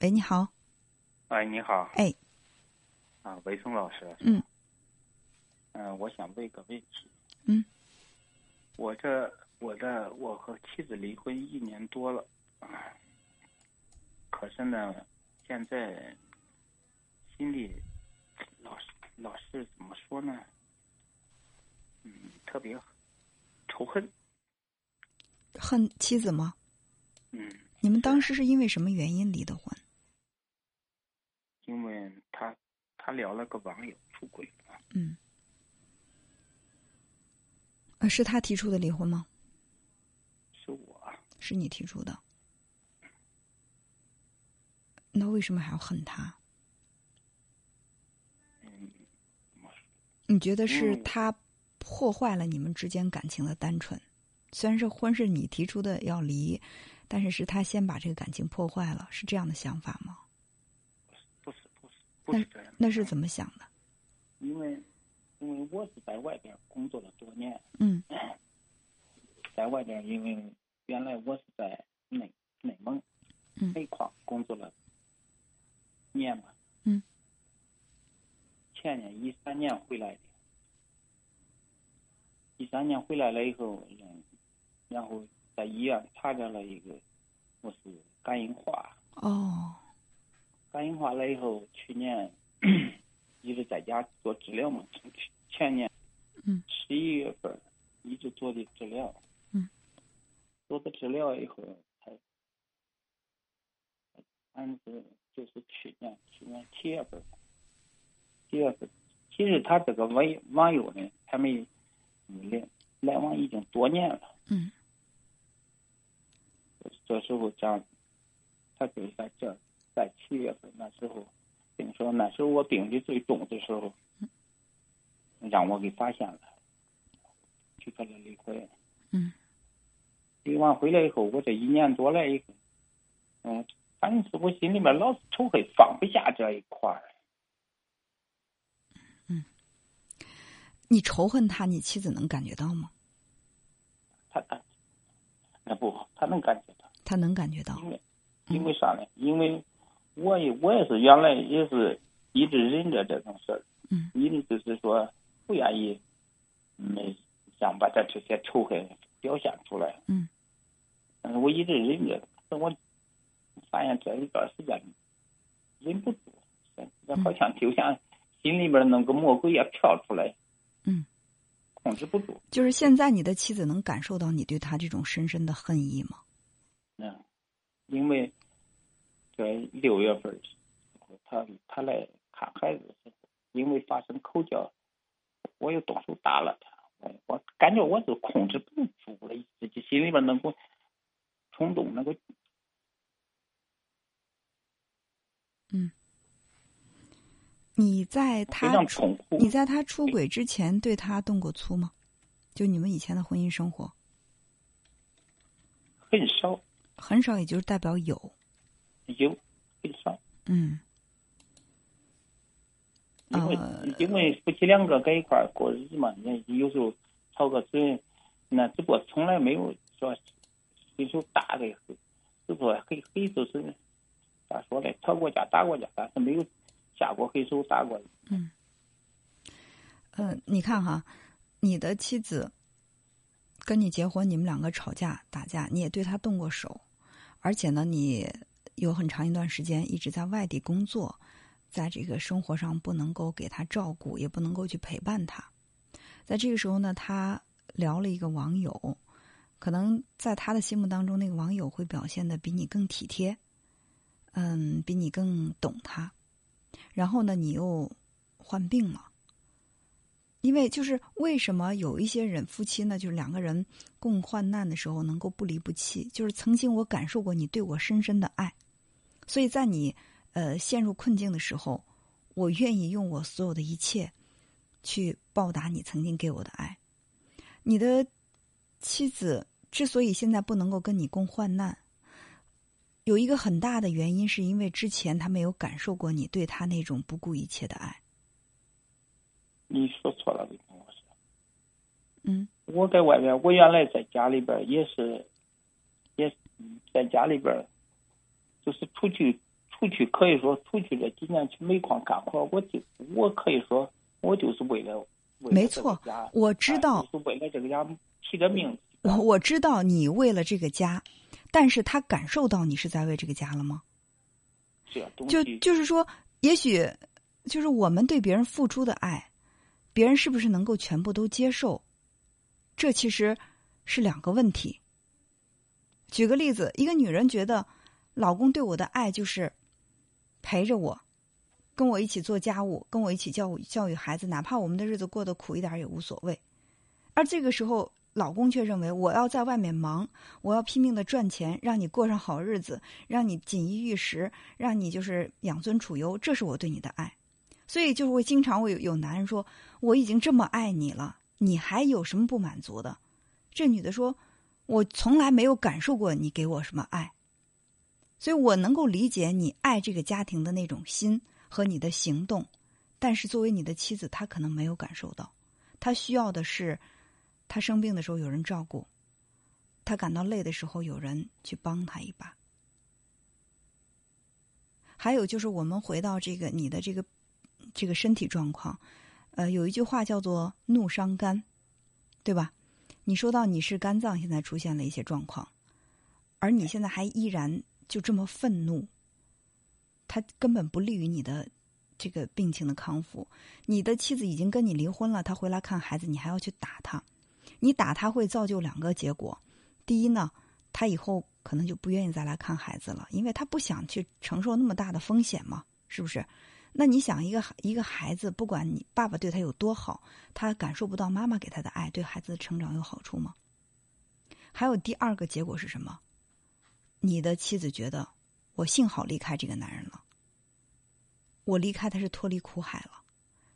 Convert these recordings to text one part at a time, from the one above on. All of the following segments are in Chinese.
喂，你好。哎，你好。哎。啊，韦松老师。嗯。嗯，我想问个问题。嗯。我这，我的，我和妻子离婚一年多了，可是呢，现在心里老是老是怎么说呢？嗯，特别仇恨。恨妻子吗？嗯。你们当时是因为什么原因离的婚？因为他他聊了个网友出轨了。嗯。啊，是他提出的离婚吗？是我。是你提出的。那为什么还要恨他？嗯。你觉得是他破坏了你们之间感情的单纯？虽然是婚是你提出的要离。但是是他先把这个感情破坏了，是这样的想法吗？不是。那是怎么想的？因为因为我是在外边工作了多年。嗯。在外边，因为原来我是在内内蒙煤矿工作了年嘛。嗯。前年一三年回来的，一三年回来了以后，然后。在医院查着了一个，我是肝硬化。哦。肝硬化了以后，去年一直在家做治疗嘛。前年，嗯，十一月份一直做的治疗。嗯。做的治疗以后，才，反正就是去年去年七月份，七月份，其实他这个网网友呢，他们来来往已经多年了。嗯。这时候讲，他就是在这，在七月份那时候，跟你说那时候我病的最重的时候，让我给发现了，就跟他离婚。嗯。离完回来以后，我这一年多来以后，嗯，反正是我心里面老是仇恨，放不下这一块儿。嗯。你仇恨他，你妻子能感觉到吗？他他，那不，他能感觉到。他能感觉到，因为因为啥呢？因为我也我也是原来也是一直忍着这种事儿，嗯，一直就是说不愿意，没想把他这些仇恨表现出来，嗯，但是我一直忍着，等我发现这一段时间忍不住，这好像就像心里边那个魔鬼也跳出来，嗯，控制不住。就是现在，你的妻子能感受到你对他这种深深的恨意吗？嗯，因为在六月份时候，他他来看孩子的时候，因为发生口角，我又动手打了他，我感觉我是控制不住了，自己心里边那个冲动那个。嗯，你在他出你在他出轨之前对他动过粗吗？就你们以前的婚姻生活？很少。很少，也就是代表有，有很少。嗯，因为因为夫妻两个在一块儿过日子嘛，你有时候吵个嘴，那只不过从来没有说随手打的，只不过黑黑就是咋说呢？吵过架打过架，但是没有下过黑手打过。嗯，嗯，你看哈，你的妻子跟你结婚，你们两个吵架打架，你也对她动过手。而且呢，你有很长一段时间一直在外地工作，在这个生活上不能够给他照顾，也不能够去陪伴他。在这个时候呢，他聊了一个网友，可能在他的心目当中，那个网友会表现的比你更体贴，嗯，比你更懂他。然后呢，你又患病了。因为就是为什么有一些人夫妻呢，就是两个人共患难的时候能够不离不弃，就是曾经我感受过你对我深深的爱，所以在你呃陷入困境的时候，我愿意用我所有的一切去报答你曾经给我的爱。你的妻子之所以现在不能够跟你共患难，有一个很大的原因，是因为之前他没有感受过你对他那种不顾一切的爱。你说错了，我说。嗯。我在外面，我原来在家里边也是，也在家里边，就是出去出出去可以说出去这几年去煤矿干活，我就我可以说我就是为了没错，我知道是为了这个家提着命。我我知道你为了这个家，但是他感受到你是在为这个家了吗？就就是说，也许就是我们对别人付出的爱，别人是不是能够全部都接受？这其实是两个问题。举个例子，一个女人觉得老公对我的爱就是陪着我，跟我一起做家务，跟我一起教育教育孩子，哪怕我们的日子过得苦一点也无所谓。而这个时候，老公却认为我要在外面忙，我要拼命的赚钱，让你过上好日子，让你锦衣玉食，让你就是养尊处优，这是我对你的爱。所以就是会经常会有男人说：“我已经这么爱你了，你还有什么不满足的？”这女的说：“我从来没有感受过你给我什么爱，所以我能够理解你爱这个家庭的那种心和你的行动，但是作为你的妻子，她可能没有感受到，她需要的是。”她生病的时候有人照顾，她感到累的时候有人去帮她一把。还有就是，我们回到这个你的这个这个身体状况，呃，有一句话叫做“怒伤肝”，对吧？你说到你是肝脏现在出现了一些状况，而你现在还依然就这么愤怒，他根本不利于你的这个病情的康复。你的妻子已经跟你离婚了，他回来看孩子，你还要去打他。你打他会造就两个结果，第一呢，他以后可能就不愿意再来看孩子了，因为他不想去承受那么大的风险嘛，是不是？那你想，一个一个孩子，不管你爸爸对他有多好，他感受不到妈妈给他的爱，对孩子的成长有好处吗？还有第二个结果是什么？你的妻子觉得，我幸好离开这个男人了，我离开他是脱离苦海了，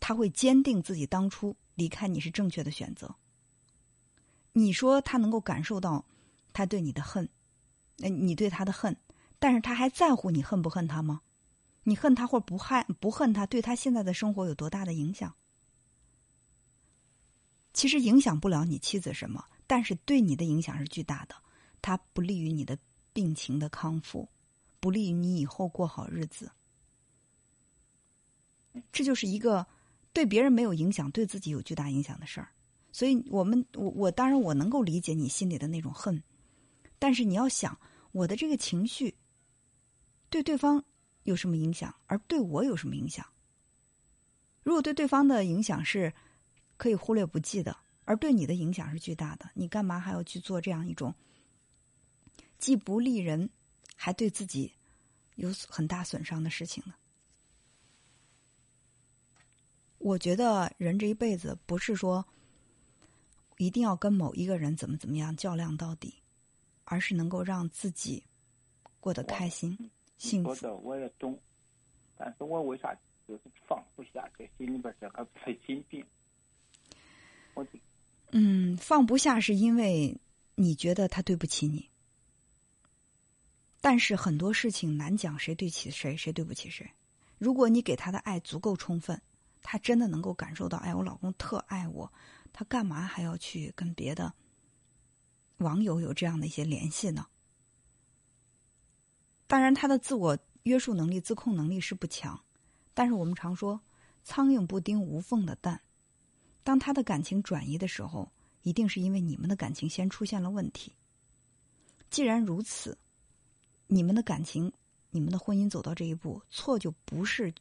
他会坚定自己当初离开你是正确的选择。你说他能够感受到他对你的恨，那你对他的恨，但是他还在乎你恨不恨他吗？你恨他或不恨不恨他，对他现在的生活有多大的影响？其实影响不了你妻子什么，但是对你的影响是巨大的。它不利于你的病情的康复，不利于你以后过好日子。这就是一个对别人没有影响，对自己有巨大影响的事儿。所以，我们我我当然我能够理解你心里的那种恨，但是你要想我的这个情绪对对方有什么影响，而对我有什么影响？如果对对方的影响是可以忽略不计的，而对你的影响是巨大的，你干嘛还要去做这样一种既不利人，还对自己有很大损伤的事情呢？我觉得人这一辈子不是说。一定要跟某一个人怎么怎么样较量到底，而是能够让自己过得开心、幸福。说的我也懂，但是我为啥就是放不下这心里边这个肺心病？我嗯，放不下是因为你觉得他对不起你，但是很多事情难讲谁对起谁，谁对不起谁。如果你给他的爱足够充分，他真的能够感受到，哎，我老公特爱我。他干嘛还要去跟别的网友有这样的一些联系呢？当然，他的自我约束能力、自控能力是不强。但是我们常说“苍蝇不叮无缝的蛋”，当他的感情转移的时候，一定是因为你们的感情先出现了问题。既然如此，你们的感情、你们的婚姻走到这一步，错就不是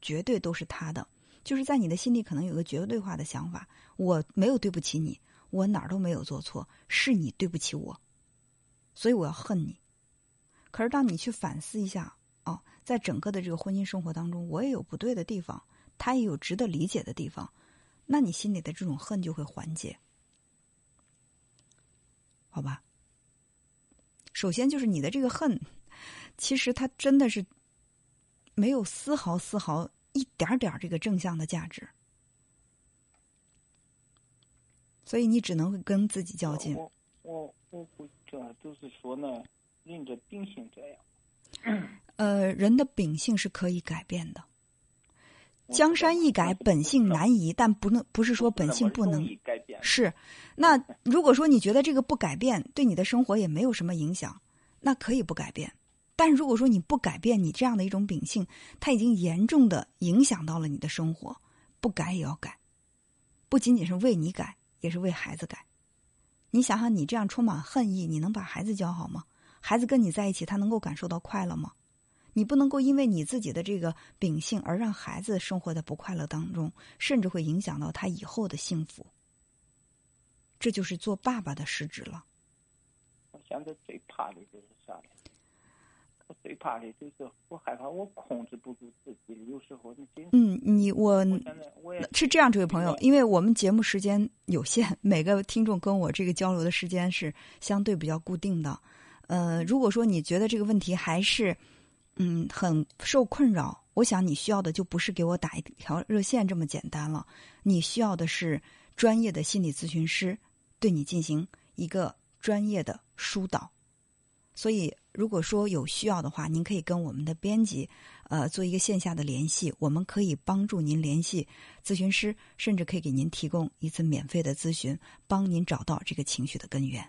绝对都是他的。就是在你的心里可能有个绝对化的想法，我没有对不起你，我哪儿都没有做错，是你对不起我，所以我要恨你。可是当你去反思一下，哦，在整个的这个婚姻生活当中，我也有不对的地方，他也有值得理解的地方，那你心里的这种恨就会缓解，好吧？首先就是你的这个恨，其实它真的是没有丝毫丝毫。一点点这个正向的价值，所以你只能会跟自己较劲。我我我不这就是说呢，人的秉性这样。呃，人的秉性是可以改变的。江山易改，本性难移，但不能不是说本性不能。是，那如果说你觉得这个不改变对你的生活也没有什么影响，那可以不改变。但如果说你不改变你这样的一种秉性，它已经严重的影响到了你的生活，不改也要改，不仅仅是为你改，也是为孩子改。你想想，你这样充满恨意，你能把孩子教好吗？孩子跟你在一起，他能够感受到快乐吗？你不能够因为你自己的这个秉性而让孩子生活在不快乐当中，甚至会影响到他以后的幸福。这就是做爸爸的失职了。我现在最怕的就是啥呢？我最怕的就是我害怕我控制不住自己，有时候你嗯，你我我也是这样，这位朋友，因为我们节目时间有限，每个听众跟我这个交流的时间是相对比较固定的。呃，如果说你觉得这个问题还是嗯很受困扰，我想你需要的就不是给我打一条热线这么简单了，你需要的是专业的心理咨询师对你进行一个专业的疏导。所以，如果说有需要的话，您可以跟我们的编辑，呃，做一个线下的联系，我们可以帮助您联系咨询师，甚至可以给您提供一次免费的咨询，帮您找到这个情绪的根源。